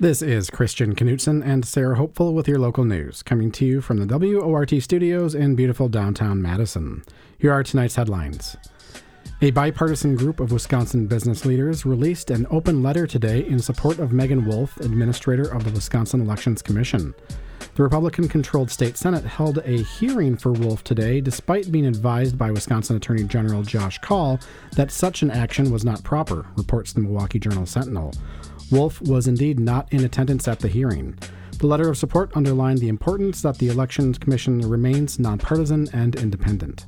This is Christian Knutson and Sarah Hopeful with your local news, coming to you from the WORT studios in beautiful downtown Madison. Here are tonight's headlines. A bipartisan group of Wisconsin business leaders released an open letter today in support of Meagan Wolfe, administrator of the Wisconsin Elections Commission. The Republican controlled state Senate held a hearing for Wolf today, despite being advised by Wisconsin Attorney General Josh Kaul that such an action was not proper, reports the Milwaukee Journal Sentinel. Wolfe was indeed not in attendance at the hearing. The letter of support underlined the importance that the Elections Commission remains nonpartisan and independent.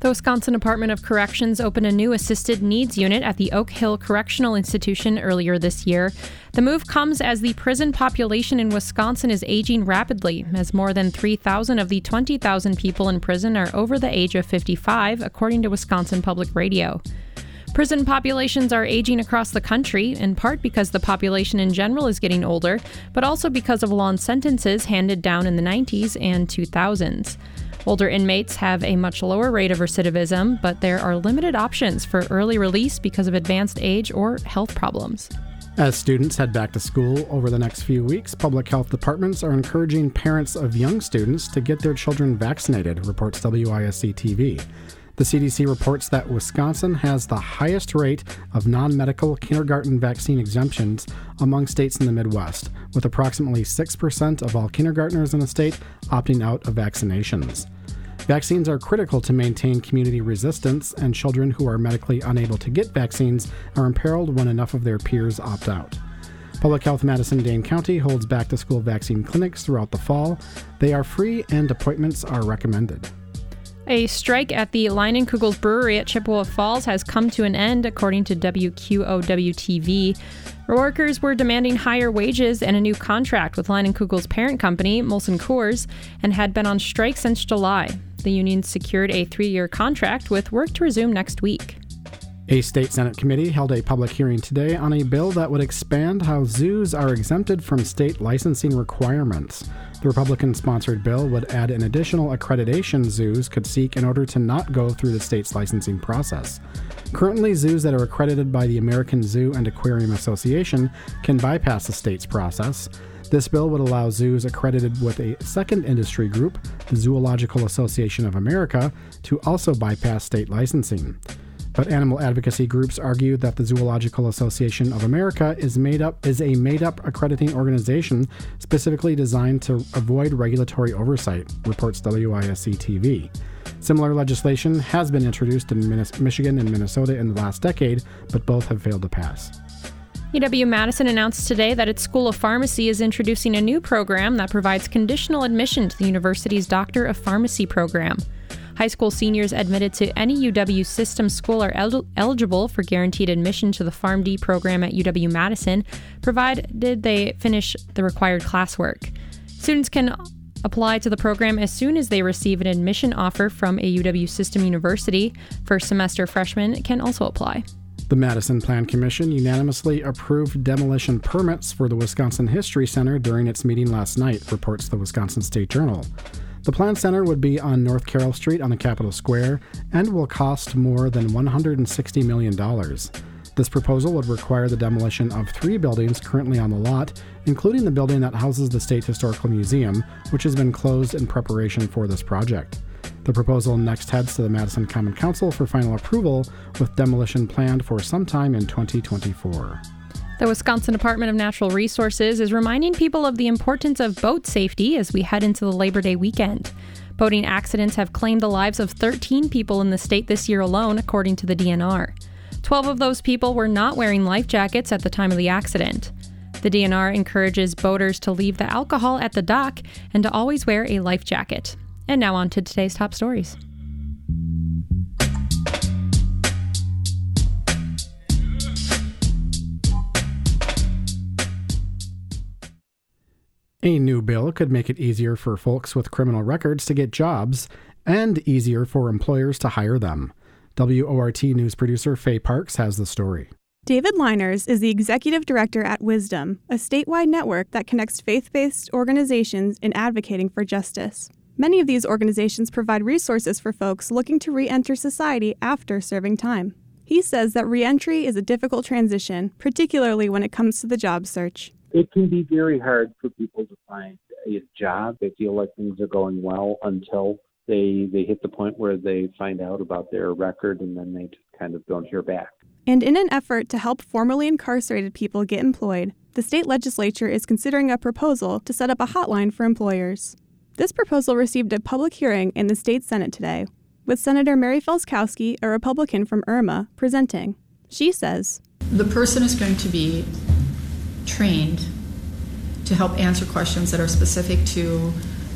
The Wisconsin Department of Corrections opened a new assisted needs unit at the Oak Hill Correctional Institution earlier this year. The move comes as the prison population in Wisconsin is aging rapidly, as more than 3,000 of the 20,000 people in prison are over the age of 55, according to Wisconsin Public Radio. Prison populations are aging across the country, in part because the population in general is getting older, but also because of long sentences handed down in the 90s and 2000s. Older inmates have a much lower rate of recidivism, but there are limited options for early release because of advanced age or health problems. As students head back to school over the next few weeks, public health departments are encouraging parents of young students to get their children vaccinated, reports WISC TV. The CDC reports that Wisconsin has the highest rate of non medical kindergarten vaccine exemptions among states in the Midwest, with approximately 6% of all kindergartners in the state opting out of vaccinations. Vaccines are critical to maintain community resistance, and children who are medically unable to get vaccines are imperiled when enough of their peers opt out. Public Health Madison Dane County holds back to school vaccine clinics throughout the fall. They are free and appointments are recommended. A strike at the Leinenkugel's brewery at Chippewa Falls has come to an end, according to WQOW TV. Workers were demanding higher wages and a new contract with Leinenkugel's parent company, Molson Coors, and had been on strike since July. The union secured a three year contract with work to resume next week. A state Senate committee held a public hearing today on a bill that would expand how zoos are exempted from state licensing requirements. The Republican sponsored bill would add an additional accreditation zoos could seek in order to not go through the state's licensing process. Currently, zoos that are accredited by the American Zoo and Aquarium Association can bypass the state's process. This bill would allow zoos accredited with a second industry group, the Zoological Association of America, to also bypass state licensing. But animal advocacy groups argue that the Zoological Association of America is made up is a made-up accrediting organization specifically designed to avoid regulatory oversight, reports WISC TV. Similar legislation has been introduced in Michigan and Minnesota in the last decade, but both have failed to pass. UW Madison announced today that its School of Pharmacy is introducing a new program that provides conditional admission to the university's Doctor of Pharmacy program. High school seniors admitted to any UW system school are el- eligible for guaranteed admission to the PharmD program at UW Madison, provided they finish the required classwork. Students can apply to the program as soon as they receive an admission offer from a UW system university. First semester freshmen can also apply. The Madison Plan Commission unanimously approved demolition permits for the Wisconsin History Center during its meeting last night, reports the Wisconsin State Journal. The plant center would be on North Carroll Street on the Capitol Square and will cost more than $160 million. This proposal would require the demolition of three buildings currently on the lot, including the building that houses the State Historical Museum, which has been closed in preparation for this project. The proposal next heads to the Madison Common Council for final approval, with demolition planned for sometime in 2024. The Wisconsin Department of Natural Resources is reminding people of the importance of boat safety as we head into the Labor Day weekend. Boating accidents have claimed the lives of 13 people in the state this year alone, according to the DNR. 12 of those people were not wearing life jackets at the time of the accident. The DNR encourages boaters to leave the alcohol at the dock and to always wear a life jacket. And now on to today's top stories. A new bill could make it easier for folks with criminal records to get jobs and easier for employers to hire them. WORT news producer Faye Parks has the story. David Liners is the executive director at Wisdom, a statewide network that connects faith based organizations in advocating for justice. Many of these organizations provide resources for folks looking to re enter society after serving time. He says that reentry is a difficult transition, particularly when it comes to the job search. It can be very hard for people to find a job. They feel like things are going well until they they hit the point where they find out about their record and then they just kind of don't hear back. And in an effort to help formerly incarcerated people get employed, the state legislature is considering a proposal to set up a hotline for employers. This proposal received a public hearing in the state Senate today, with Senator Mary Felzkowski, a Republican from Irma, presenting. She says The person is going to be trained to help answer questions that are specific to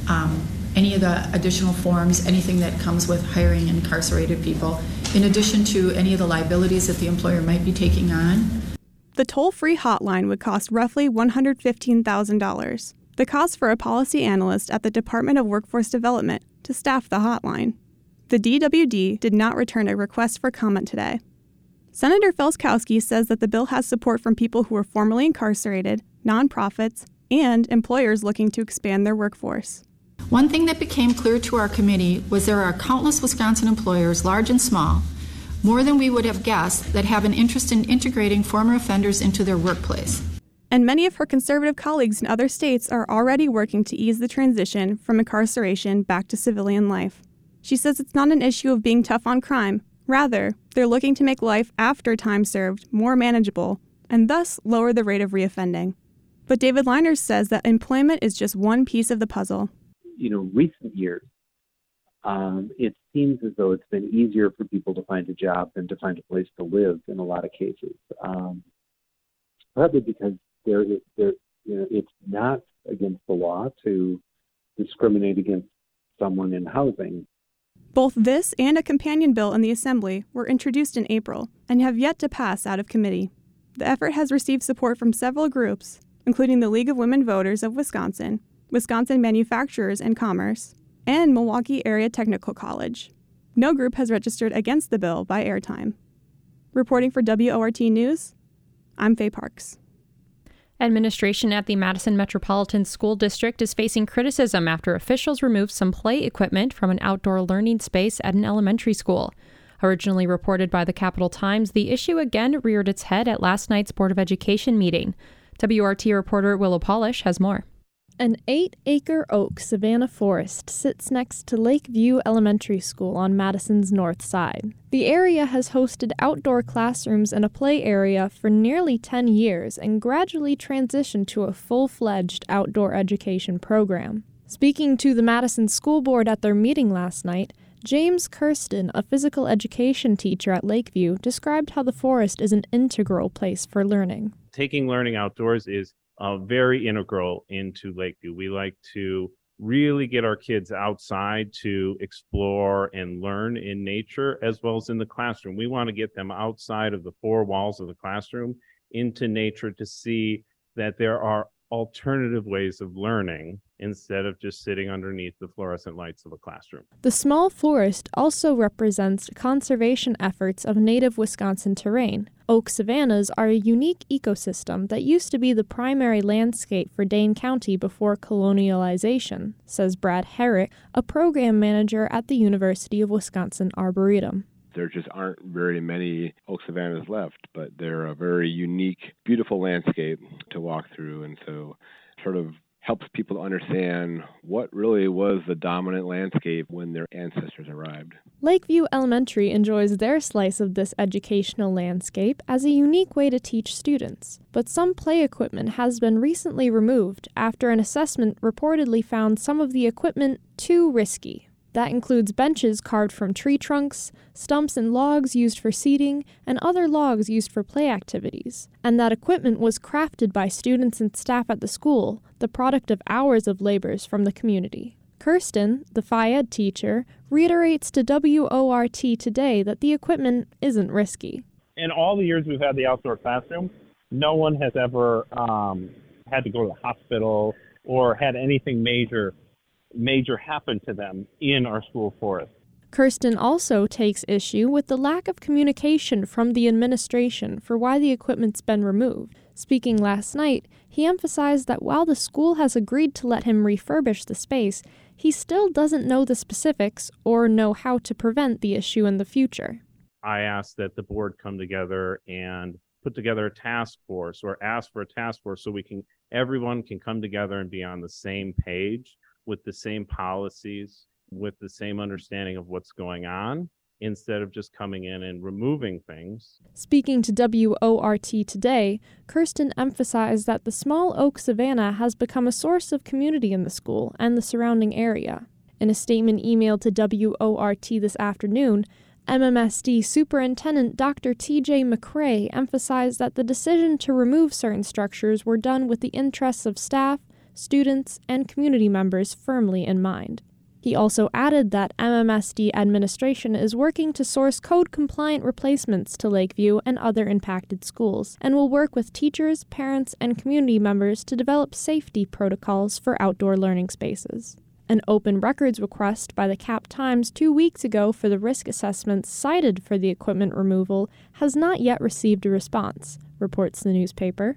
um, any of the additional forms, anything that comes with hiring incarcerated people, in addition to any of the liabilities that the employer might be taking on. The toll free hotline would cost roughly $115,000, the cost for a policy analyst at the Department of Workforce Development to staff the hotline. The DWD did not return a request for comment today. Senator Felzkowski says that the bill has support from people who were formerly incarcerated, nonprofits, and employers looking to expand their workforce. One thing that became clear to our committee was there are countless Wisconsin employers, large and small, more than we would have guessed, that have an interest in integrating former offenders into their workplace. And many of her conservative colleagues in other states are already working to ease the transition from incarceration back to civilian life. She says it's not an issue of being tough on crime. Rather, they're looking to make life after time served more manageable and thus lower the rate of reoffending. But David Liners says that employment is just one piece of the puzzle you know, recent years, um, it seems as though it's been easier for people to find a job than to find a place to live in a lot of cases. Um, probably because there, there, you know, it's not against the law to discriminate against someone in housing. Both this and a companion bill in the Assembly were introduced in April and have yet to pass out of committee. The effort has received support from several groups, including the League of Women Voters of Wisconsin, Wisconsin Manufacturers and Commerce, and Milwaukee Area Technical College. No group has registered against the bill by airtime. Reporting for WORT News, I'm Faye Parks. Administration at the Madison Metropolitan School District is facing criticism after officials removed some play equipment from an outdoor learning space at an elementary school. Originally reported by the Capital Times, the issue again reared its head at last night's Board of Education meeting. WRT reporter Willow Polish has more. An eight acre oak savanna forest sits next to Lakeview Elementary School on Madison's north side. The area has hosted outdoor classrooms and a play area for nearly 10 years and gradually transitioned to a full fledged outdoor education program. Speaking to the Madison School Board at their meeting last night, James Kirsten, a physical education teacher at Lakeview, described how the forest is an integral place for learning. Taking learning outdoors is uh, very integral into Lakeview. We like to really get our kids outside to explore and learn in nature as well as in the classroom. We want to get them outside of the four walls of the classroom into nature to see that there are alternative ways of learning instead of just sitting underneath the fluorescent lights of a classroom. The small forest also represents conservation efforts of native Wisconsin terrain. Oak savannas are a unique ecosystem that used to be the primary landscape for Dane County before colonialization, says Brad Herrick, a program manager at the University of Wisconsin Arboretum there just aren't very many oak savannas left, but they're a very unique, beautiful landscape to walk through. And so, sort of helps people understand what really was the dominant landscape when their ancestors arrived. Lakeview Elementary enjoys their slice of this educational landscape as a unique way to teach students. But some play equipment has been recently removed after an assessment reportedly found some of the equipment too risky. That includes benches carved from tree trunks, stumps and logs used for seating, and other logs used for play activities. And that equipment was crafted by students and staff at the school, the product of hours of labors from the community. Kirsten, the Phi-Ed teacher, reiterates to WORT today that the equipment isn't risky. In all the years we've had the outdoor classroom, no one has ever um, had to go to the hospital or had anything major major happen to them in our school forest. Kirsten also takes issue with the lack of communication from the administration for why the equipment's been removed. Speaking last night, he emphasized that while the school has agreed to let him refurbish the space, he still doesn't know the specifics or know how to prevent the issue in the future. I asked that the board come together and put together a task force or ask for a task force so we can everyone can come together and be on the same page with the same policies with the same understanding of what's going on instead of just coming in and removing things. Speaking to WORT today, Kirsten emphasized that the small Oak Savannah has become a source of community in the school and the surrounding area. In a statement emailed to WORT this afternoon, MMSD Superintendent Dr. T.J. McCray emphasized that the decision to remove certain structures were done with the interests of staff, students, and community members firmly in mind. He also added that MMSD administration is working to source code compliant replacements to Lakeview and other impacted schools, and will work with teachers, parents, and community members to develop safety protocols for outdoor learning spaces. An open records request by the Cap Times two weeks ago for the risk assessments cited for the equipment removal has not yet received a response, reports the newspaper.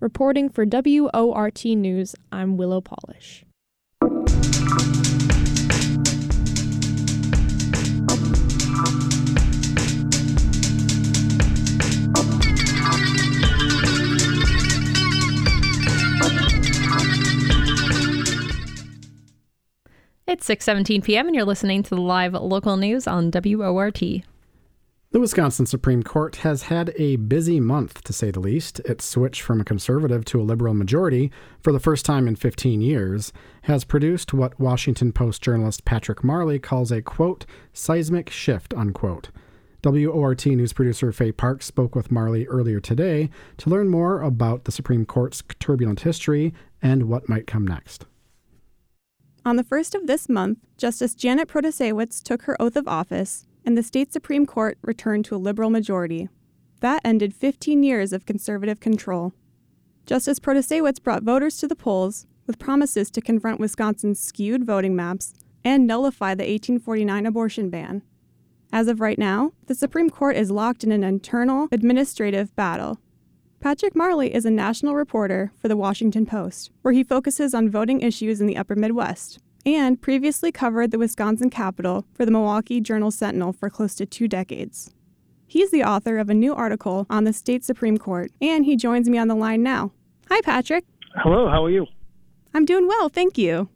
Reporting for WORT News, I'm Willow Polish. It's 6:17 p.m. and you're listening to the live local news on WORT. The Wisconsin Supreme Court has had a busy month, to say the least. Its switch from a conservative to a liberal majority for the first time in 15 years has produced what Washington Post journalist Patrick Marley calls a quote, seismic shift, unquote. WORT news producer Faye Parks spoke with Marley earlier today to learn more about the Supreme Court's turbulent history and what might come next. On the first of this month, Justice Janet Protasiewicz took her oath of office, and the state Supreme Court returned to a liberal majority. That ended 15 years of conservative control. Justice Protasiewicz brought voters to the polls with promises to confront Wisconsin's skewed voting maps and nullify the 1849 abortion ban. As of right now, the Supreme Court is locked in an internal administrative battle Patrick Marley is a national reporter for the Washington Post, where he focuses on voting issues in the upper Midwest, and previously covered the Wisconsin Capitol for the Milwaukee Journal Sentinel for close to two decades. He's the author of a new article on the state Supreme Court, and he joins me on the line now. Hi, Patrick. Hello, how are you? I'm doing well, thank you.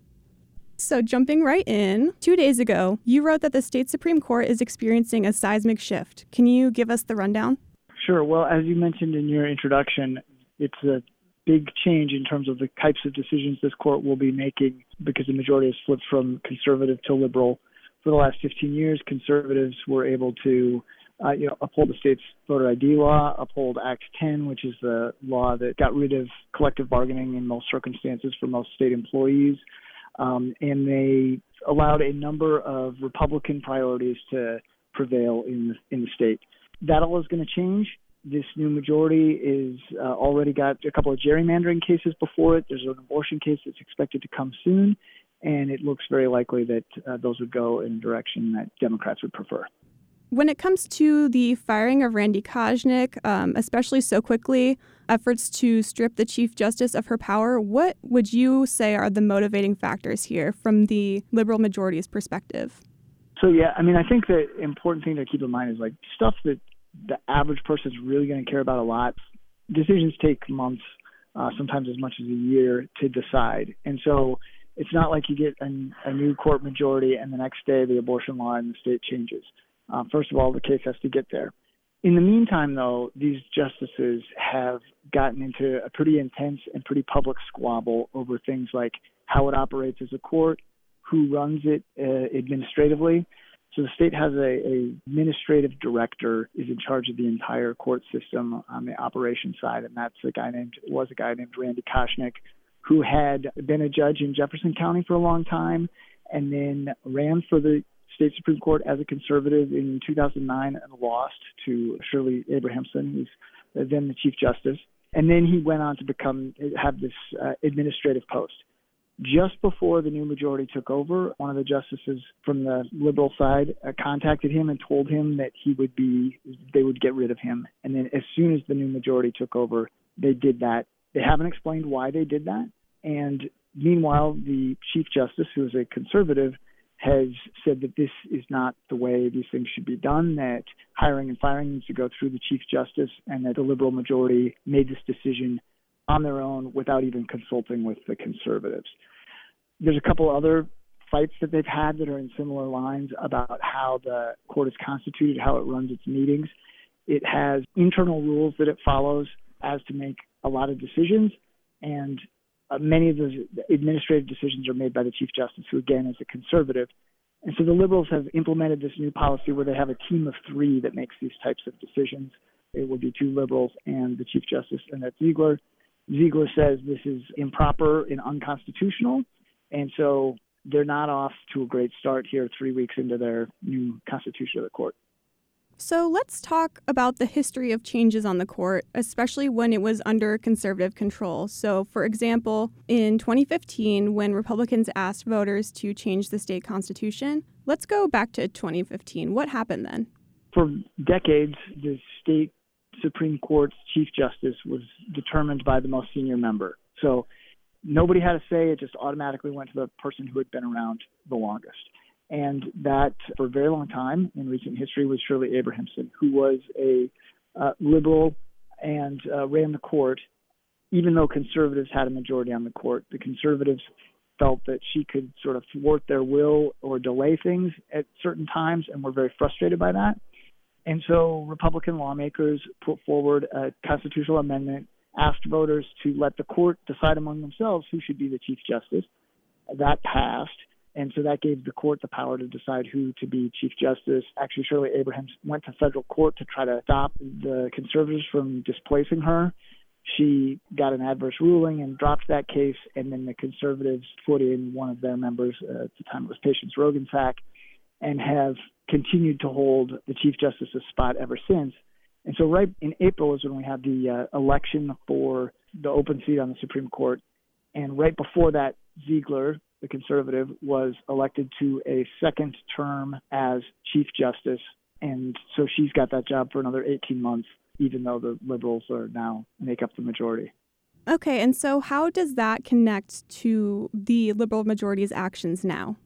So, jumping right in, two days ago, you wrote that the state Supreme Court is experiencing a seismic shift. Can you give us the rundown? Sure. Well, as you mentioned in your introduction, it's a big change in terms of the types of decisions this court will be making because the majority has flipped from conservative to liberal. For the last 15 years, conservatives were able to uh, you know, uphold the state's voter ID law, uphold Act 10, which is the law that got rid of collective bargaining in most circumstances for most state employees. Um, and they allowed a number of Republican priorities to prevail in the, in the state that all is going to change. This new majority is uh, already got a couple of gerrymandering cases before it. There's an abortion case that's expected to come soon, and it looks very likely that uh, those would go in a direction that Democrats would prefer. When it comes to the firing of Randy Koschnick, um, especially so quickly, efforts to strip the Chief Justice of her power, what would you say are the motivating factors here from the liberal majority's perspective? So yeah, I mean, I think the important thing to keep in mind is like stuff that the average person is really going to care about a lot. Decisions take months, uh, sometimes as much as a year to decide, and so it's not like you get a, a new court majority and the next day the abortion law in the state changes. Uh, first of all, the case has to get there. In the meantime, though, these justices have gotten into a pretty intense and pretty public squabble over things like how it operates as a court, who runs it uh, administratively. So the state has a, a, administrative director is in charge of the entire court system on the operations side, and that's a guy named was a guy named Randy Koschnick, who had been a judge in Jefferson County for a long time, and then ran for the state supreme court as a conservative in 2009 and lost to Shirley Abrahamson, who's then the chief justice, and then he went on to become have this uh, administrative post just before the new majority took over, one of the justices from the liberal side uh, contacted him and told him that he would be, they would get rid of him. And then as soon as the new majority took over, they did that. They haven't explained why they did that. And meanwhile, the chief justice, who is a conservative, has said that this is not the way these things should be done, that hiring and firing needs to go through the Chief Justice, and that the liberal majority made this decision on their own without even consulting with the conservatives. There's a couple other fights that they've had that are in similar lines about how the court is constituted, how it runs its meetings. It has internal rules that it follows as to make a lot of decisions, and uh, many of those administrative decisions are made by the Chief Justice, who again is a conservative. And so the liberals have implemented this new policy where they have a team of three that makes these types of decisions. It would be two liberals and the Chief Justice, that's Ziegler. Ziegler says this is improper and unconstitutional, and so they're not off to a great start here three weeks into their new constitution of the court. So let's talk about the history of changes on the court, especially when it was under conservative control. So, for example, in 2015, when Republicans asked voters to change the state constitution, let's go back to 2015. What happened then? For decades, the state Supreme Court's Chief Justice was determined by the most senior member. So, nobody had a say, it just automatically went to the person who had been around the longest. And that, for a very long time in recent history, was Shirley Abrahamson, who was a uh, liberal and uh, ran the court, even though conservatives had a majority on the court. The conservatives felt that she could sort of thwart their will or delay things at certain times and were very frustrated by that. And so Republican lawmakers put forward a constitutional amendment, asked voters to let the court decide among themselves who should be the Chief Justice. That passed. And so that gave the court the power to decide who to be Chief Justice. Actually, Shirley Abraham went to federal court to try to stop the conservatives from displacing her. She got an adverse ruling and dropped that case, and then the conservatives put in one of their members, uh, at the time it was Patience Roggensack, and have continued to hold the Chief Justice's spot ever since. And so, right in April is when we had the uh, election for the open seat on the Supreme Court. And right before that, Ziegler, the conservative, was elected to a second term as Chief Justice. And so she's got that job for another 18 months, even though the liberals are now make up the majority. Okay, and so how does that connect to the liberal majority's actions now?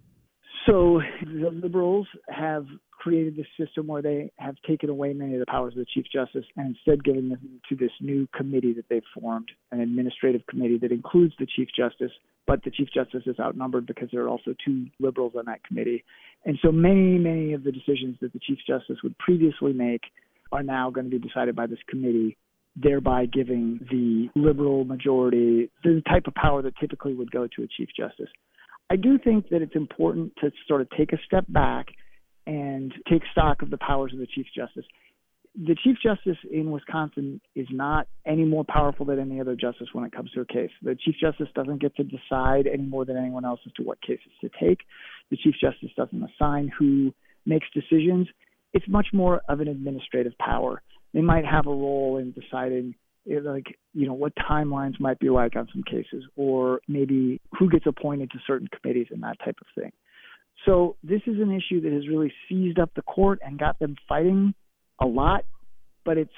So the liberals have created this system where they have taken away many of the powers of the Chief Justice and instead given them to this new committee that they've formed, an administrative committee that includes the Chief Justice, but the Chief Justice is outnumbered because there are also two liberals on that committee. And so many, many of the decisions that the Chief Justice would previously make are now going to be decided by this committee, thereby giving the liberal majority the type of power that typically would go to a Chief Justice. I do think that it's important to sort of take a step back and take stock of the powers of the Chief Justice. The Chief Justice in Wisconsin is not any more powerful than any other justice when it comes to a case. The Chief Justice doesn't get to decide any more than anyone else as to what cases to take. The Chief Justice doesn't assign who makes decisions. It's much more of an administrative power. They might have a role in deciding like you know what timelines might be like on some cases or maybe who gets appointed to certain committees and that type of thing so this is an issue that has really seized up the court and got them fighting a lot, but it's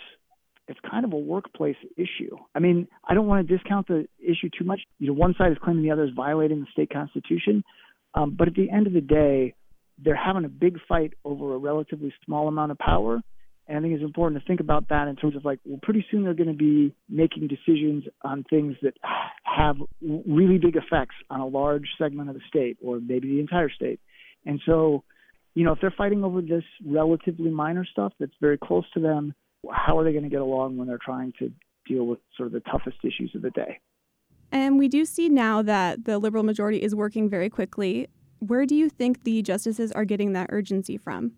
it's kind of a workplace issue. I mean, I don't want to discount the issue too much. You know, one side is claiming the other is violating the state constitution, um, but at the end of the day, they're having a big fight over a relatively small amount of power. And I think it's important to think about that in terms of like, well, pretty soon they're going to be making decisions on things that have really big effects on a large segment of the state or maybe the entire state. And so, you know, if they're fighting over this relatively minor stuff that's very close to them, how are they going to get along when they're trying to deal with sort of the toughest issues of the day? And we do see now that the liberal majority is working very quickly. Where do you think the justices are getting that urgency from?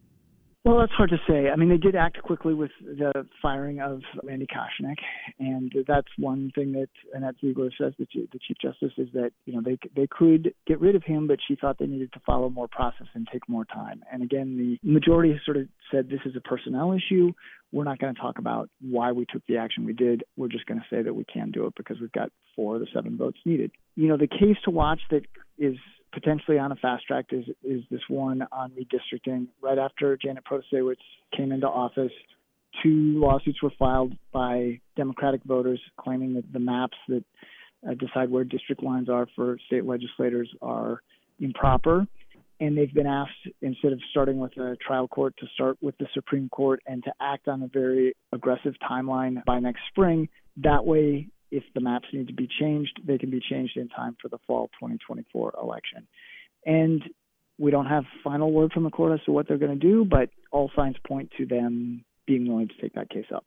Well, that's hard to say. I mean, they did act quickly with the firing of Randy Koschnick, and that's one thing that Annette Ziegler says, the, the Chief Justice, is that you know they they could get rid of him, but she thought they needed to follow more process and take more time. And again, the majority sort of said this is a personnel issue. We're not going to talk about why we took the action we did. We're just going to say that we can do it because we've got four of the seven votes needed. You know, the case to watch that is potentially on a fast track is is this one on redistricting. Right after Janet Protasiewicz came into office, two lawsuits were filed by Democratic voters claiming that the maps that uh, decide where district lines are for state legislators are improper. and they've been asked instead of starting with a trial court to start with the Supreme Court and to act on a very aggressive timeline by next spring. That way, if the maps need to be changed, they can be changed in time for the fall 2024 election. And we don't have final word from the court as to what they're going to do, but all signs point to them being willing to take that case up.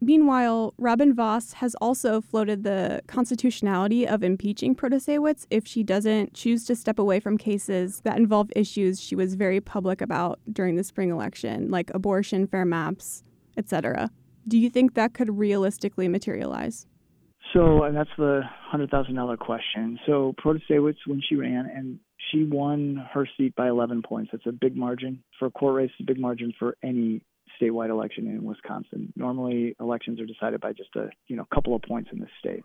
Meanwhile, Robin Vos has also floated the constitutionality of impeaching Protasiewicz if she doesn't choose to step away from cases that involve issues she was very public about during the spring election, like abortion, fair maps, etc. Do you think that could realistically materialize? So and that's the hundred thousand dollar question. So Protasiewicz, when she ran, and she won her seat by 11 points. That's a big margin for a court race. A big margin for any statewide election in Wisconsin. Normally, elections are decided by just a you know couple of points in the state.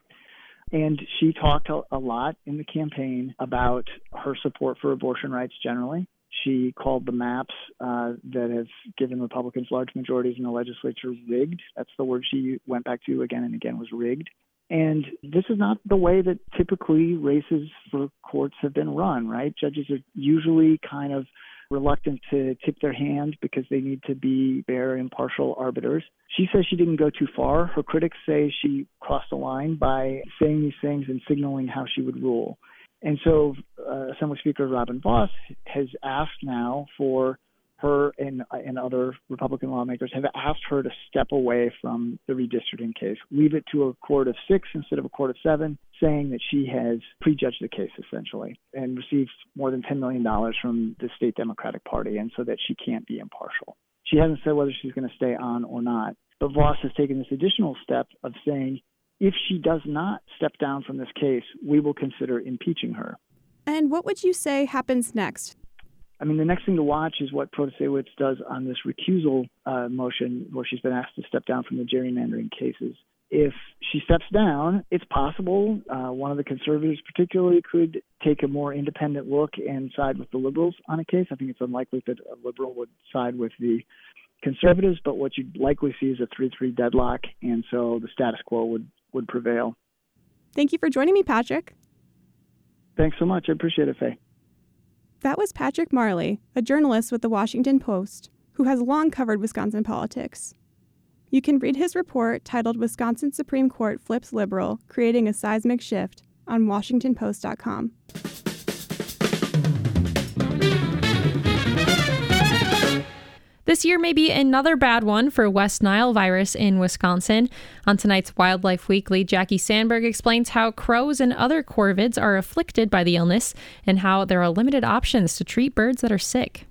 And she talked a, a lot in the campaign about her support for abortion rights generally. She called the maps uh, that have given Republicans large majorities in the legislature rigged. That's the word she went back to again and again was rigged. And this is not the way that typically races for courts have been run, right? Judges are usually kind of reluctant to tip their hand because they need to be fair, impartial arbiters. She says she didn't go too far. Her critics say she crossed the line by saying these things and signaling how she would rule. And so, uh, Assembly Speaker Robin Vos has asked now for her and, and other Republican lawmakers have asked her to step away from the redistricting case, leave it to a court of six instead of a court of seven, saying that she has prejudged the case essentially and received more than $10 million from the state Democratic Party, and so that she can't be impartial. She hasn't said whether she's going to stay on or not, but Vos has taken this additional step of saying if she does not step down from this case, we will consider impeaching her. And what would you say happens next? I mean, the next thing to watch is what Protasiewicz does on this recusal uh, motion, where she's been asked to step down from the gerrymandering cases. If she steps down, it's possible uh, one of the conservatives, particularly, could take a more independent look and side with the liberals on a case. I think it's unlikely that a liberal would side with the conservatives, but what you'd likely see is a 3 3 deadlock, and so the status quo would, would prevail. Thank you for joining me, Patrick. Thanks so much. I appreciate it, Faye. That was Patrick Marley, a journalist with the Washington Post, who has long covered Wisconsin politics. You can read his report titled Wisconsin Supreme Court Flips Liberal Creating a Seismic Shift on WashingtonPost.com. This year may be another bad one for West Nile virus in Wisconsin. On tonight's Wildlife Weekly, Jackie Sandberg explains how crows and other corvids are afflicted by the illness and how there are limited options to treat birds that are sick.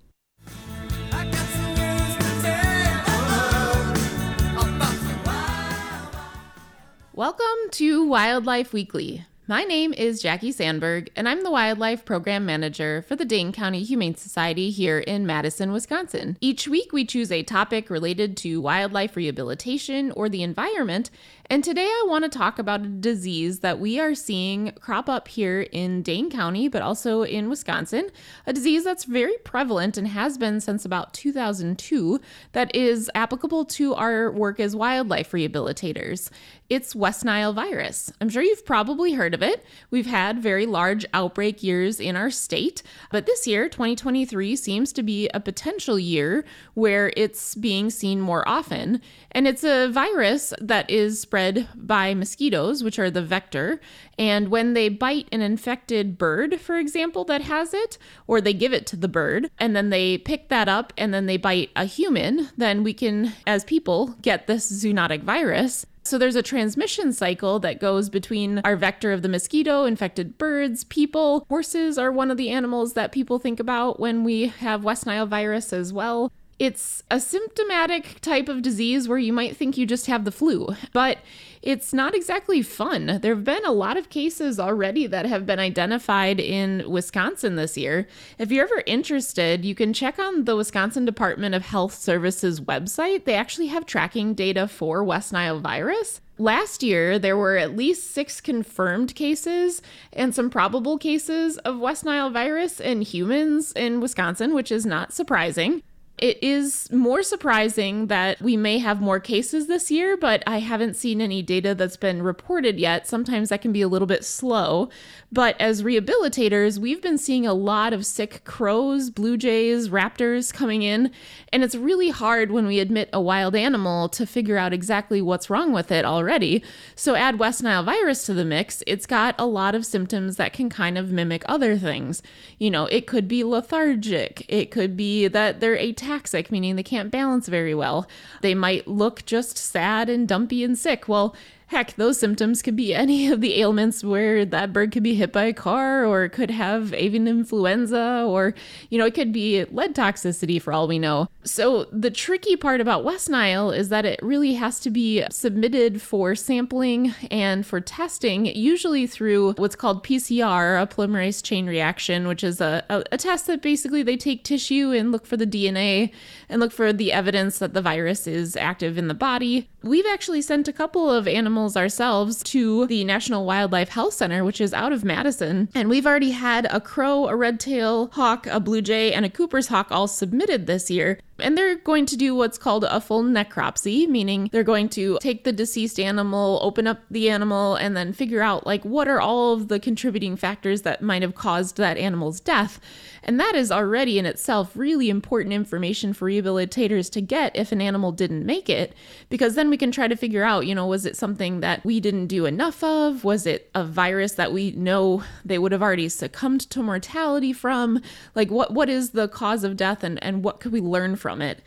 Welcome to Wildlife Weekly. My name is Jackie Sandberg, and I'm the Wildlife Program Manager for the Dane County Humane Society here in Madison, Wisconsin. Each week, we choose a topic related to wildlife rehabilitation or the environment and today I want to talk about a disease that we are seeing crop up here in Dane County, but also in Wisconsin. A disease that's very prevalent and has been since about 2002 that is applicable to our work as wildlife rehabilitators. It's West Nile virus. I'm sure you've probably heard of it. We've had very large outbreak years in our state, but this year, 2023, seems to be a potential year where it's being seen more often. And it's a virus that is spread spread by mosquitoes, which are the vector. And when they bite an infected bird, for example, that has it, or they give it to the bird, and then they pick that up and then they bite a human, then we can, as people, get this zoonotic virus. So there's a transmission cycle that goes between our vector of the mosquito, infected birds, people. Horses are one of the animals that people think about when we have West Nile virus as well. It's a symptomatic type of disease where you might think you just have the flu, but it's not exactly fun. There have been a lot of cases already that have been identified in Wisconsin this year. If you're ever interested, you can check on the Wisconsin Department of Health Services website. They actually have tracking data for West Nile virus. Last year, there were at least six confirmed cases and some probable cases of West Nile virus in humans in Wisconsin, which is not surprising. It is more surprising that we may have more cases this year, but I haven't seen any data that's been reported yet. Sometimes that can be a little bit slow. But as rehabilitators, we've been seeing a lot of sick crows, blue jays, raptors coming in. And it's really hard when we admit a wild animal to figure out exactly what's wrong with it already. So add West Nile virus to the mix, it's got a lot of symptoms that can kind of mimic other things. You know, it could be lethargic, it could be that they're ataxic, meaning they can't balance very well. They might look just sad and dumpy and sick. Well, Heck, those symptoms could be any of the ailments where that bird could be hit by a car or could have avian influenza or, you know, it could be lead toxicity for all we know. So the tricky part about West Nile is that it really has to be submitted for sampling and for testing, usually through what's called PCR, a polymerase chain reaction, which is a, a, a test that basically they take tissue and look for the DNA and look for the evidence that the virus is active in the body. We've actually sent a couple of animals ourselves to the National Wildlife Health Center, which is out of Madison. And we've already had a crow, a red tail hawk, a blue jay, and a Cooper's hawk all submitted this year. And they're going to do what's called a full necropsy, meaning they're going to take the deceased animal, open up the animal, and then figure out like what are all of the contributing factors that might have caused that animal's death. And that is already in itself really important information for rehabilitators to get if an animal didn't make it, because then we can try to figure out, you know, was it something that we didn't do enough of? Was it a virus that we know they would have already succumbed to mortality from? Like what what is the cause of death and, and what could we learn from from it.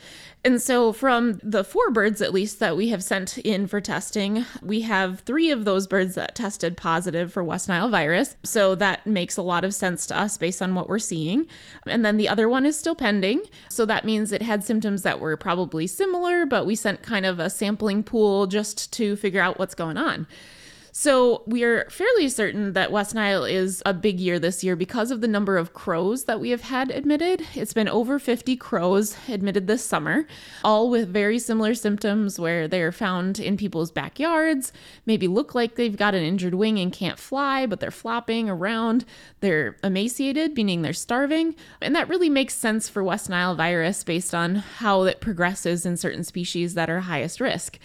And so, from the four birds at least that we have sent in for testing, we have three of those birds that tested positive for West Nile virus. So, that makes a lot of sense to us based on what we're seeing. And then the other one is still pending. So, that means it had symptoms that were probably similar, but we sent kind of a sampling pool just to figure out what's going on. So we are fairly certain that West Nile is a big year this year because of the number of crows that we have had admitted. It's been over 50 crows admitted this summer, all with very similar symptoms where they are found in people's backyards, maybe look like they've got an injured wing and can't fly, but they're flopping around. They're emaciated, meaning they're starving. And that really makes sense for West Nile virus based on how it progresses in certain species that are highest risk.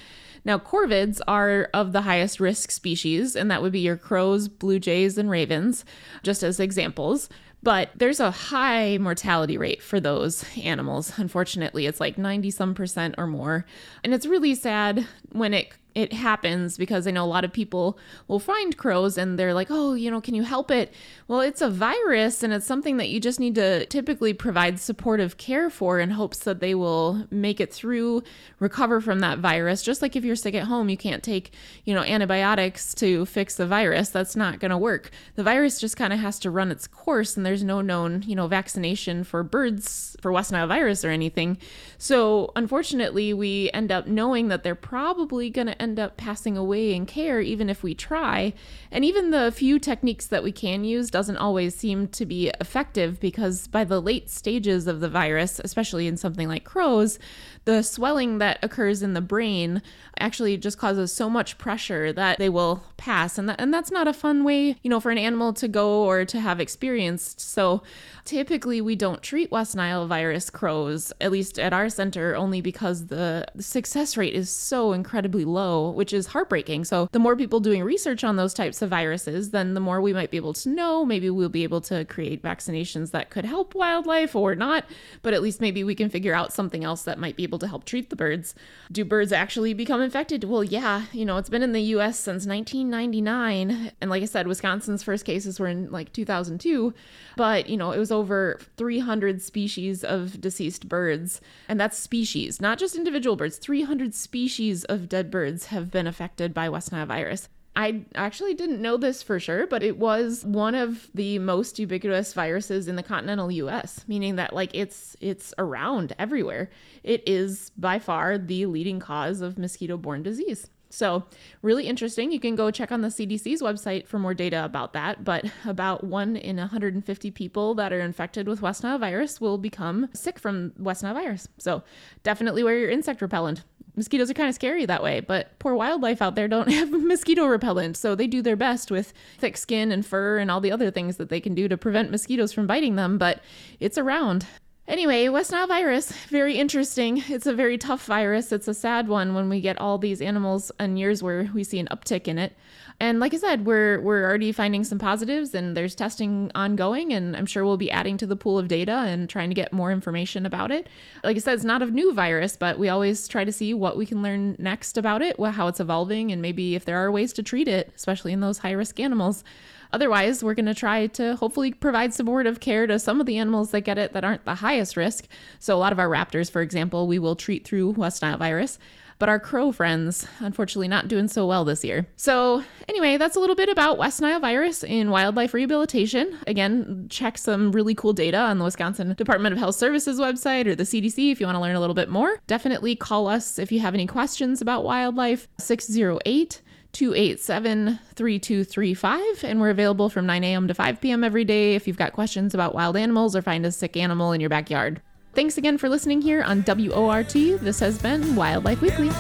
Now, corvids are of the highest risk species, and that would be your crows, blue jays, and ravens, just as examples. But there's a high mortality rate for those animals. Unfortunately, it's like 90 some percent or more. And it's really sad when it it happens because I know a lot of people will find crows and they're like, oh, you know, can you help it? Well, it's a virus and it's something that you just need to typically provide supportive care for in hopes that they will make it through, recover from that virus. Just like if you're sick at home, you can't take, you know, antibiotics to fix the virus. That's not going to work. The virus just kind of has to run its course and there's no known, you know, vaccination for birds for West Nile virus or anything. So, unfortunately, we end up knowing that they're probably going to end up passing away in care even if we try. And even the few techniques that we can use doesn't always seem to be effective because by the late stages of the virus, especially in something like crows, the swelling that occurs in the brain actually just causes so much pressure that they will pass and that, and that's not a fun way, you know, for an animal to go or to have experienced. So typically we don't treat West Nile virus crows at least at our center only because the, the success rate is so incredibly low, which is heartbreaking. So the more people doing research on those types of viruses, then the more we might be able to know, maybe we'll be able to create vaccinations that could help wildlife or not, but at least maybe we can figure out something else that might be able to help treat the birds. Do birds actually become infected? Well, yeah, you know, it's been in the US since 1999. And like I said, Wisconsin's first cases were in like 2002. But, you know, it was over 300 species of deceased birds. And that's species, not just individual birds. 300 species of dead birds have been affected by West Nile virus. I actually didn't know this for sure, but it was one of the most ubiquitous viruses in the continental US, meaning that like it's it's around everywhere. It is by far the leading cause of mosquito-borne disease. So, really interesting. You can go check on the CDC's website for more data about that. But about one in 150 people that are infected with West Nile virus will become sick from West Nile virus. So, definitely wear your insect repellent mosquitoes are kind of scary that way, but poor wildlife out there don't have mosquito repellent, so they do their best with thick skin and fur and all the other things that they can do to prevent mosquitoes from biting them, but it's around. Anyway, West Nile virus, very interesting. It's a very tough virus. It's a sad one when we get all these animals and years where we see an uptick in it. And like I said, we're we're already finding some positives and there's testing ongoing and I'm sure we'll be adding to the pool of data and trying to get more information about it. Like I said, it's not a new virus, but we always try to see what we can learn next about it, how it's evolving and maybe if there are ways to treat it, especially in those high-risk animals. Otherwise, we're going to try to hopefully provide supportive care to some of the animals that get it that aren't the highest risk. So, a lot of our raptors, for example, we will treat through West Nile virus but our crow friends, unfortunately, not doing so well this year. So, anyway, that's a little bit about West Nile virus in wildlife rehabilitation. Again, check some really cool data on the Wisconsin Department of Health Services website or the CDC if you want to learn a little bit more. Definitely call us if you have any questions about wildlife, 608 287 3235. And we're available from 9 a.m. to 5 p.m. every day if you've got questions about wild animals or find a sick animal in your backyard. Thanks again for listening here on WORT. This has been Wildlife Weekly.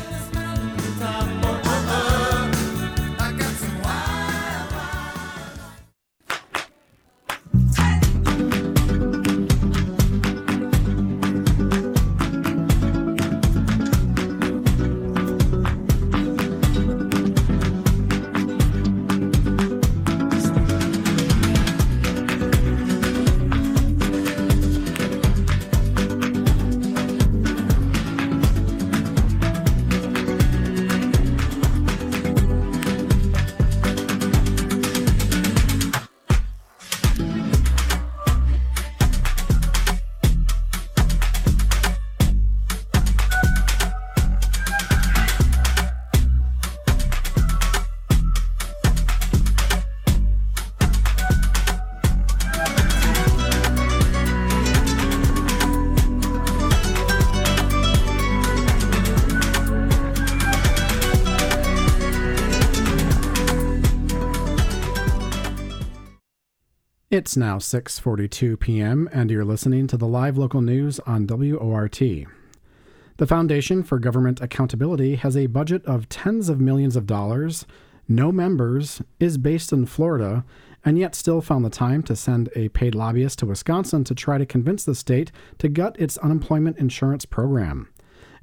It's now 6:42 p.m. and you're listening to the live local news on WORT. The Foundation for Government Accountability has a budget of tens of millions of dollars, no members, is based in Florida, and yet still found the time to send a paid lobbyist to Wisconsin to try to convince the state to gut its unemployment insurance program.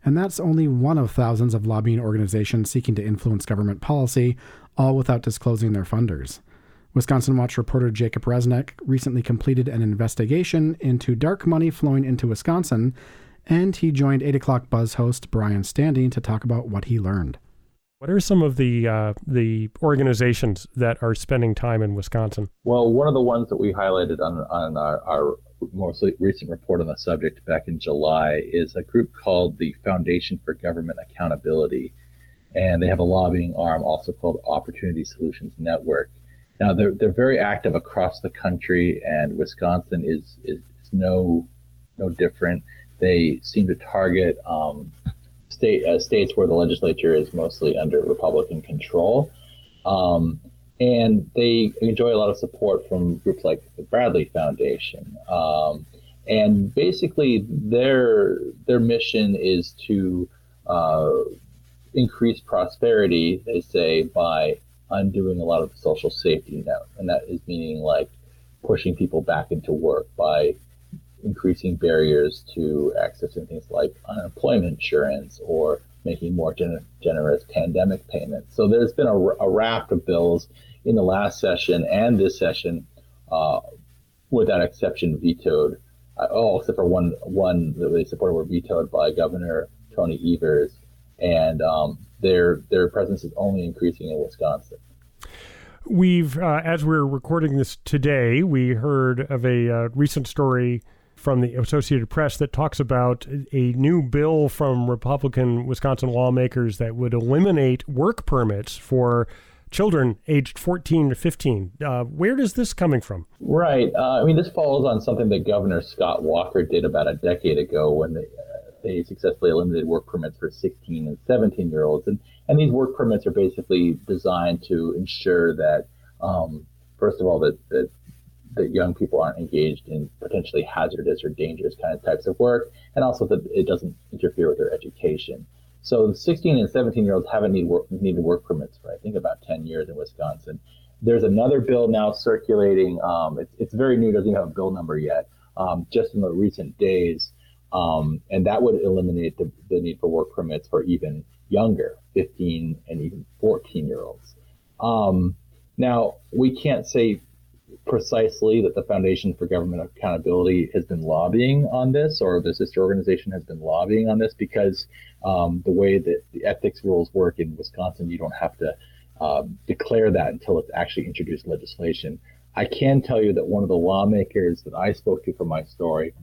And that's only one of thousands of lobbying organizations seeking to influence government policy, all without disclosing their funders. Wisconsin Watch reporter Jacob Resneck recently completed an investigation into dark money flowing into Wisconsin, and he joined 8 o'clock Buzz host Brian Standing to talk about what he learned. What are some of the uh, the organizations that are spending time in Wisconsin? Well, one of the ones that we highlighted on, on our, our most recent report on the subject back in July is a group called the Foundation for Government Accountability. And they have a lobbying arm also called Opportunity Solutions Network. Now they're they're very active across the country, and Wisconsin is is, no no different. They seem to target um, state uh, states where the legislature is mostly under Republican control, um, and they enjoy a lot of support from groups like the Bradley Foundation. Um, and basically, their their mission is to uh, increase prosperity. They say by undoing a lot of social safety net, and that is meaning like pushing people back into work by increasing barriers to accessing things like unemployment insurance or making more gen- generous pandemic payments. So there's been a, a, raft of bills in the last session and this session, uh, without exception, vetoed. Uh, oh, except for one one that they supported were vetoed by Governor Tony Evers, and um, their their presence is only increasing in Wisconsin. We've, uh, as we're recording this today, we heard of a uh, recent story from the Associated Press that talks about a new bill from Republican Wisconsin lawmakers that would eliminate work permits for children aged 14 to 15. Uh, where is this coming from? Right. Uh, I mean, this follows on something that Governor Scott Walker did about a decade ago when they, they successfully eliminated work permits for 16 and 17 year olds. And, and these work permits are basically designed to ensure that, um, first of all, that, that, that young people aren't engaged in potentially hazardous or dangerous kind of types of work, and also that it doesn't interfere with their education. So 16 and 17 year olds haven't need work, needed work permits for I think about 10 years in Wisconsin. There's another bill now circulating. Um, it's, it's very new, doesn't even have a bill number yet, um, just in the recent days. Um, and that would eliminate the, the need for work permits for even younger, 15 and even 14 year olds. Um, now, we can't say precisely that the Foundation for Government Accountability has been lobbying on this or the sister organization has been lobbying on this because um, the way that the ethics rules work in Wisconsin, you don't have to um, declare that until it's actually introduced legislation. I can tell you that one of the lawmakers that I spoke to for my story,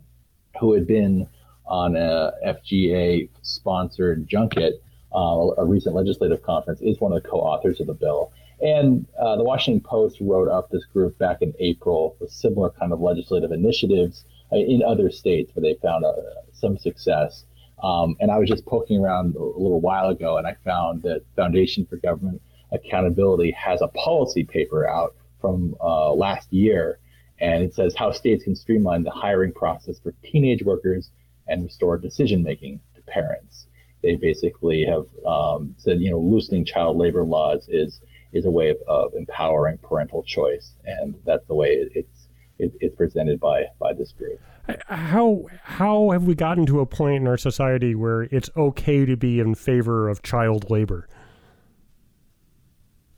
who had been on a FGA sponsored junket, uh, a recent legislative conference, is one of the co authors of the bill. And uh, the Washington Post wrote up this group back in April with similar kind of legislative initiatives uh, in other states where they found uh, some success. Um, and I was just poking around a little while ago, and I found that Foundation for Government Accountability has a policy paper out from uh, last year, and it says how states can streamline the hiring process for teenage workers and restore decision making to parents. They basically have um, said, you know, loosening child labor laws is is a way of, of empowering parental choice, and that's the way it's it, it's presented by by this group. How how have we gotten to a point in our society where it's okay to be in favor of child labor?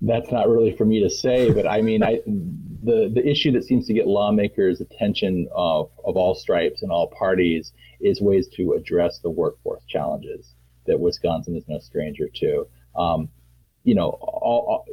That's not really for me to say, but I mean, I the the issue that seems to get lawmakers' attention of of all stripes and all parties is ways to address the workforce challenges that Wisconsin is no stranger to. Um, you know, all, all,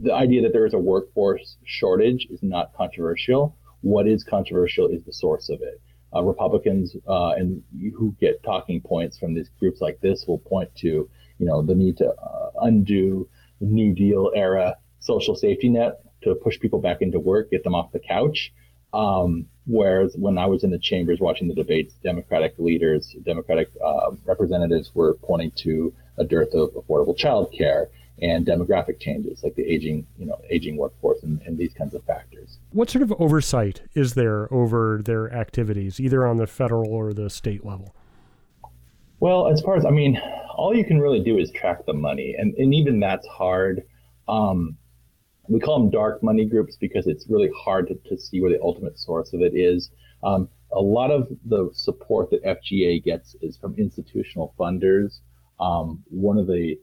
the idea that there is a workforce shortage is not controversial. What is controversial is the source of it. Uh, Republicans uh, and who get talking points from these groups like this will point to, you know, the need to uh, undo the New Deal era social safety net to push people back into work, get them off the couch. Um, whereas when I was in the chambers watching the debates, Democratic leaders, Democratic uh, representatives were pointing to a dearth of affordable child care and demographic changes like the aging, you know, aging workforce and, and these kinds of factors. What sort of oversight is there over their activities, either on the federal or the state level? Well, as far as I mean, all you can really do is track the money, and, and even that's hard. Um, we call them dark money groups because it's really hard to, to see where the ultimate source of it is. Um, a lot of the support that FGA gets is from institutional funders. Um, one of the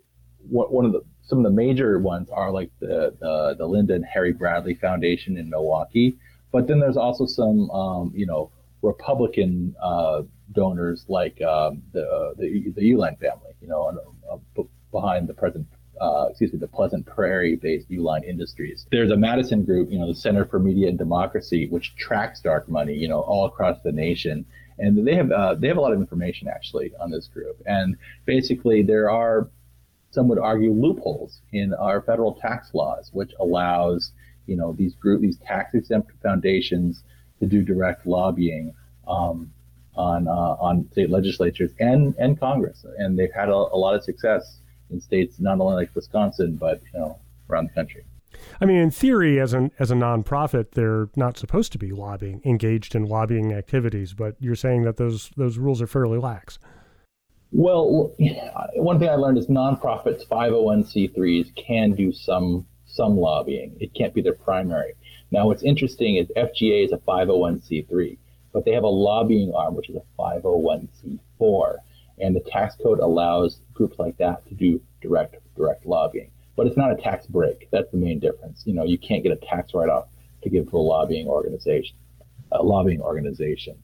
one of the some of the major ones are like the the, the Linda and Harry Bradley Foundation in Milwaukee, but then there's also some um, you know Republican uh, donors like um, the the the Uihlein family, you know, uh, behind the present. Uh, excuse me, the Pleasant Prairie-based Uline Industries. There's a Madison group, you know, the Center for Media and Democracy, which tracks dark money, you know, all across the nation, and they have uh, they have a lot of information actually on this group. And basically, there are some would argue loopholes in our federal tax laws, which allows you know these group these tax exempt foundations to do direct lobbying um, on uh, on state legislatures and and Congress, and they've had a, a, lot of success in states not only like Wisconsin but you know around the country. I mean, in theory, as an as a nonprofit, they're not supposed to be lobbying, engaged in lobbying activities. But you're saying that those those rules are fairly lax. Well, one thing I learned is nonprofits, 501c3s can do some some lobbying. It can't be their primary. Now, what's interesting is FGA is a 501c3, but they have a lobbying arm, which is a 501c4, and the tax code allows groups like that to do direct direct lobbying. But it's not a tax break. That's the main difference. You know, you can't get a tax write-off to give to a lobbying organization. A lobbying organization.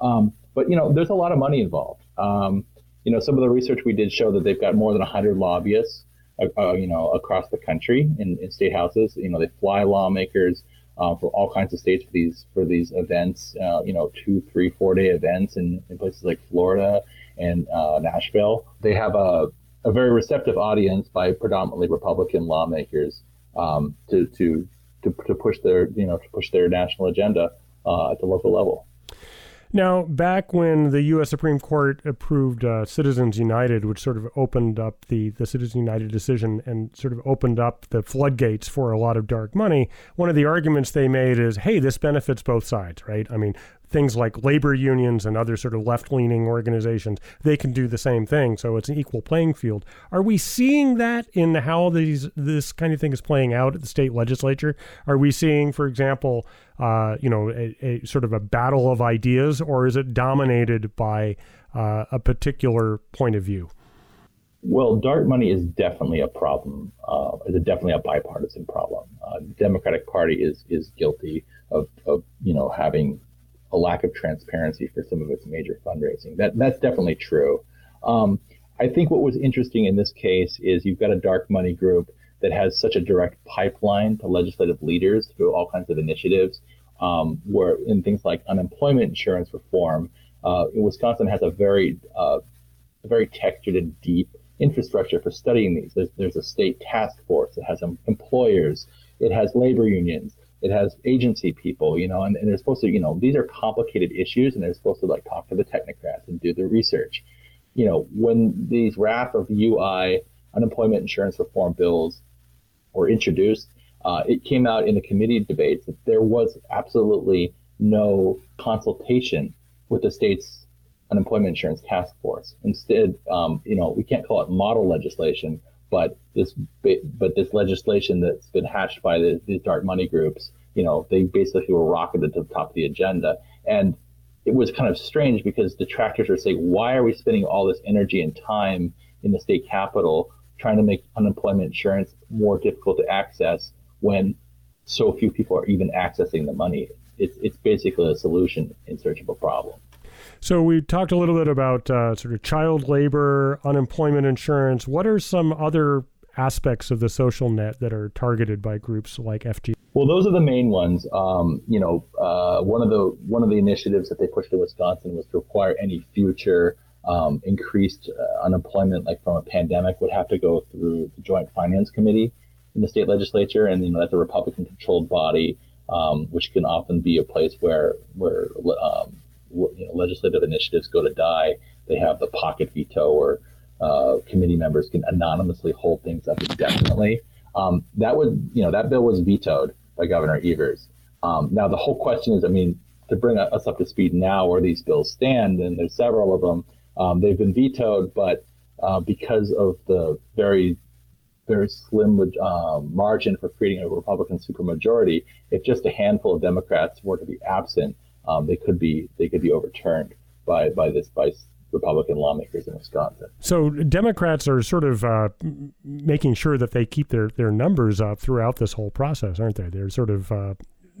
Um, but you know, there's a lot of money involved. Um, you know, some of the research we did show that they've got more than 100 lobbyists, uh, uh, you know, across the country in, in, state houses. You know, they fly lawmakers uh, for all kinds of states for these for these events. Uh, you know, two, three, four day events in, in places like Florida and uh, Nashville. They have a, a very receptive audience by predominantly Republican lawmakers um, to, to to to push their you know to push their national agenda uh, at the local level. Now, back when the U.S. Supreme Court approved uh, Citizens United, which sort of opened up the, the Citizens United decision and sort of opened up the floodgates for a lot of dark money, one of the arguments they made is hey, this benefits both sides, right? I mean, things like labor unions and other sort of left leaning organizations, they can do the same thing. So it's an equal playing field. Are we seeing that in how these this kind of thing is playing out at the state legislature? Are we seeing, for example, uh, you know, a, a, sort of a battle of ideas, or is it dominated by uh, a particular point of view? Well, dark money is definitely a problem. Uh, it's definitely a bipartisan problem. Uh, the Democratic Party is is guilty of, of you know having a lack of transparency for some of its major fundraising. That that's definitely true. Um, I think what was interesting in this case is you've got a dark money group that has such a direct pipeline to legislative leaders through all kinds of initiatives, um, where in things like unemployment insurance reform, uh, Wisconsin has a very uh, a very textured and deep infrastructure for studying these. There's, there's a state task force. It has employers. It has labor unions. It has agency people, you know, and, and they're supposed to, you know, these are complicated issues and they're supposed to like talk to the technocrats and do the research. You know, when these RAF of UI unemployment insurance reform bills were introduced, uh, it came out in the committee debates that there was absolutely no consultation with the state's unemployment insurance task force. Instead, um, you know, we can't call it model legislation, but this but this legislation that's been hatched by the, these dark money groups, you know, they basically were rocketed to the top of the agenda. And it was kind of strange because detractors are saying, why are we spending all this energy and time in the state capital trying to make unemployment insurance more difficult to access when so few people are even accessing the money? It's, it's basically a solution in search of a problem. So we talked a little bit about uh, sort of child labor, unemployment insurance. What are some other aspects of the social net that are targeted by groups like FG? Well, those are the main ones. Um, you know, uh, one of the one of the initiatives that they pushed in Wisconsin was to require any future um, increased uh, unemployment, like from a pandemic, would have to go through the Joint Finance Committee in the state legislature, and you know that's a Republican-controlled body, um, which can often be a place where where um, you know, legislative initiatives go to die, they have the pocket veto where uh, committee members can anonymously hold things up indefinitely. Um, that would, you know, that bill was vetoed by Governor Evers. Um, now the whole question is, I mean, to bring us up to speed now where these bills stand, and there's several of them, um, they've been vetoed, but uh, because of the very very slim uh, margin for creating a Republican supermajority, if just a handful of Democrats were to be absent, um, they could be they could be overturned by by this by Republican lawmakers in Wisconsin. So Democrats are sort of uh, making sure that they keep their their numbers up throughout this whole process, aren't they? They're sort of uh,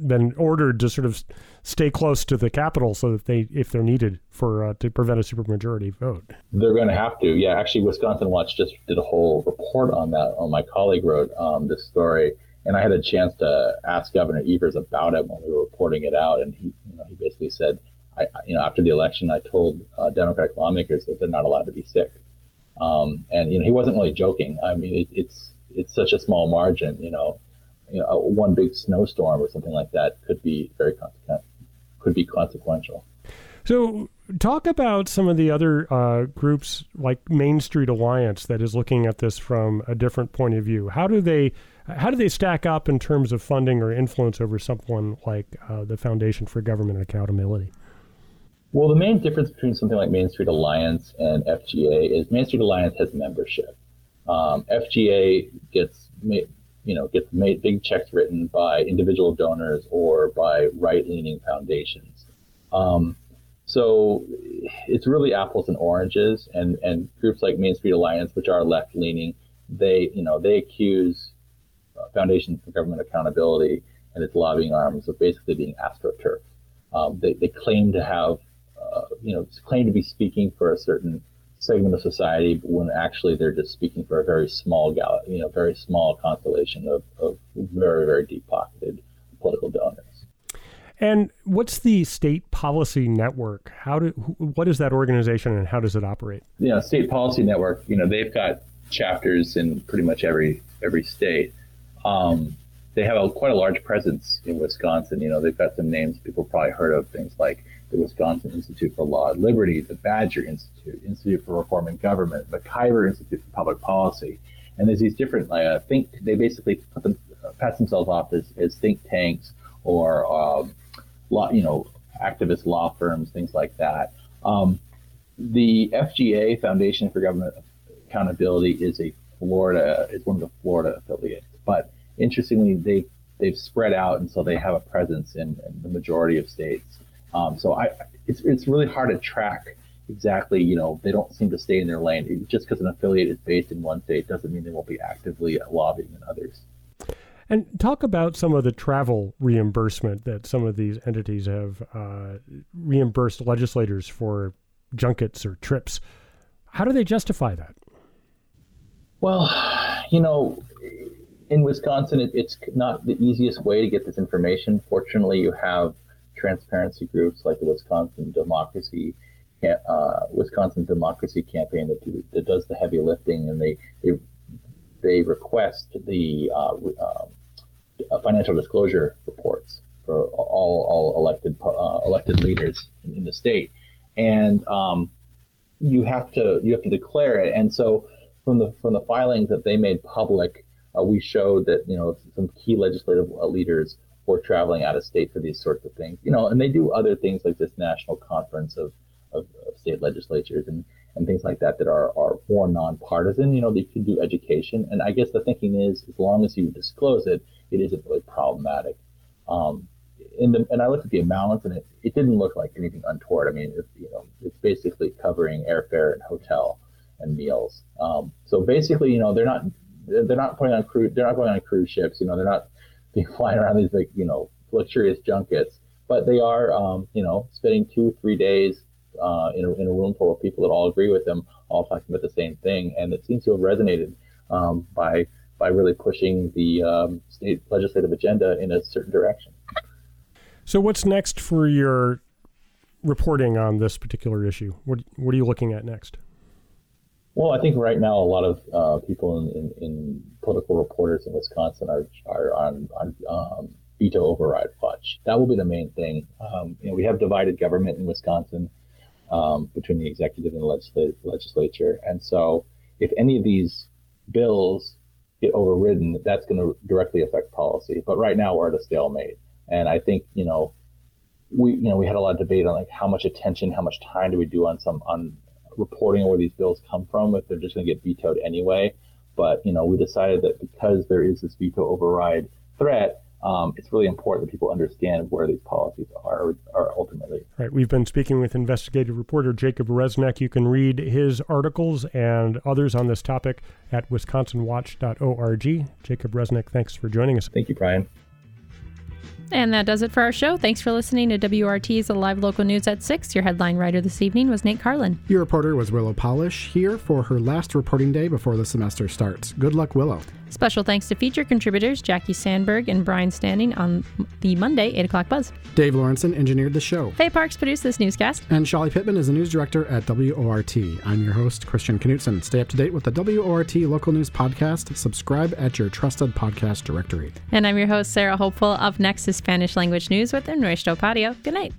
been ordered to sort of stay close to the Capitol so that they, if they're needed for uh, to prevent a supermajority vote. They're going to have to. Yeah, actually, Wisconsin Watch just did a whole report on that. On my colleague wrote um, this story and I had a chance to ask Governor Evers about it when we were reporting it out, and he, you know, he basically said, I, you know, after the election, I told uh, Democratic lawmakers that they're not allowed to be sick, um, and you know, he wasn't really joking. I mean, it, it's it's such a small margin, you know, you know, one big snowstorm or something like that could be very consequential. Could be consequential. So, talk about some of the other uh, groups like Main Street Alliance that is looking at this from a different point of view. How do they how do they stack up in terms of funding or influence over someone like uh, the Foundation for Government Accountability? Well, the main difference between something like Main Street Alliance and FGA is Main Street Alliance has membership. Um, FGA gets you know gets made, big checks written by individual donors or by right-leaning foundations. Um, so it's really apples and oranges, and and groups like Main Street Alliance, which are left-leaning, they you know they accuse Foundation for Government Accountability and its lobbying arms of basically being astroturf. Um, they, they claim to have, uh, you know, claim to be speaking for a certain segment of society, but when actually they're just speaking for a very small, gal- you know, very small constellation of, of very, very deep pocketed political donors. And what's the state policy network? How do what is that organization and how does it operate? You know, state policy network. You know, they've got chapters in pretty much every every state. Um, they have a, quite a large presence in Wisconsin. You know, they've got some names people probably heard of, things like the Wisconsin Institute for Law and Liberty, the Badger Institute, Institute for Reforming Government, the MacIver Institute for Public Policy. And there's these different uh, think. They basically them, pass themselves off as, as think tanks or um, you know activist law firms, things like that. Um, the FGA Foundation for Government Accountability is a Florida is one of the Florida affiliates, but interestingly, they they've spread out, and so they have a presence in, in the majority of states. Um, so I, it's it's really hard to track exactly. You know, they don't seem to stay in their lane. Just because an affiliate is based in one state doesn't mean they won't be actively lobbying in others. And talk about some of the travel reimbursement that some of these entities have uh, reimbursed legislators for junkets or trips. How do they justify that? Well, you know, in Wisconsin, it, it's not the easiest way to get this information. Fortunately, you have transparency groups like the Wisconsin Democracy uh, Wisconsin Democracy Campaign that, do, that does the heavy lifting, and they they, they request the uh, uh, financial disclosure reports for all, all elected uh, elected leaders in, in, the state, and um, you have to you have to declare it. And so from the from the filings that they made public, uh, we showed that you know some key legislative uh, leaders were traveling out of state for these sorts of things. You know, and they do other things like this national conference of, of, of state legislatures and, and things like that that are, are more nonpartisan. You know, they can do education. And I guess the thinking is as long as you disclose it, it isn't really problematic. Um, the, and I looked at the amounts, and it, it didn't look like anything untoward. I mean, you know, it's basically covering airfare and hotel and meals. Um, so basically, you know, they're not they're not putting on cruise they're not going on cruise ships. You know, they're not flying around these big you know luxurious junkets, but they are um, you know spending two three days uh, in, a, in a room full of people that all agree with them, all talking about the same thing, and it seems to have resonated um, by by really pushing the um, state legislative agenda in a certain direction. So, what's next for your reporting on this particular issue? What what are you looking at next? Well, I think right now a lot of uh, people in, in, in, political reporters in Wisconsin are are on, on um, veto override watch. That will be the main thing. Um, you know, we have divided government in Wisconsin um, between the executive and the legislature, and so if any of these bills get overridden, that's going to directly affect policy. But right now we're at a stalemate, and I think you know we you know we had a lot of debate on like how much attention, how much time do we do on some on reporting where these bills come from if they're just going to get vetoed anyway. But you know, we decided that because there is this veto override threat, um, it's really important that people understand where these policies are, are ultimately. Right. We've been speaking with investigative reporter Jacob Resneck. You can read his articles and others on this topic at wisconsinwatch.org. Jacob Resneck, thanks for joining us. Thank you, Brian. And that does it for our show. Thanks for listening to WRT's Live Local News at 6. Your headline writer this evening was Nate Carlin. Your reporter was Willow Polish, here for her last reporting day before the semester starts. Good luck, Willow. Special thanks to feature contributors Jackie Sandberg and Brian Standing on the Monday 8 o'clock buzz. Dave Lawrenson engineered the show. Faye Parks produced this newscast. And Shelly Pittman is the news director at WORT. I'm your host, Christian Knutson. Stay up to date with the WORT Local News Podcast. Subscribe at your trusted podcast directory. And I'm your host, Sarah Hopeful. Up next is Spanish language news with Nuestro Patio. Good night.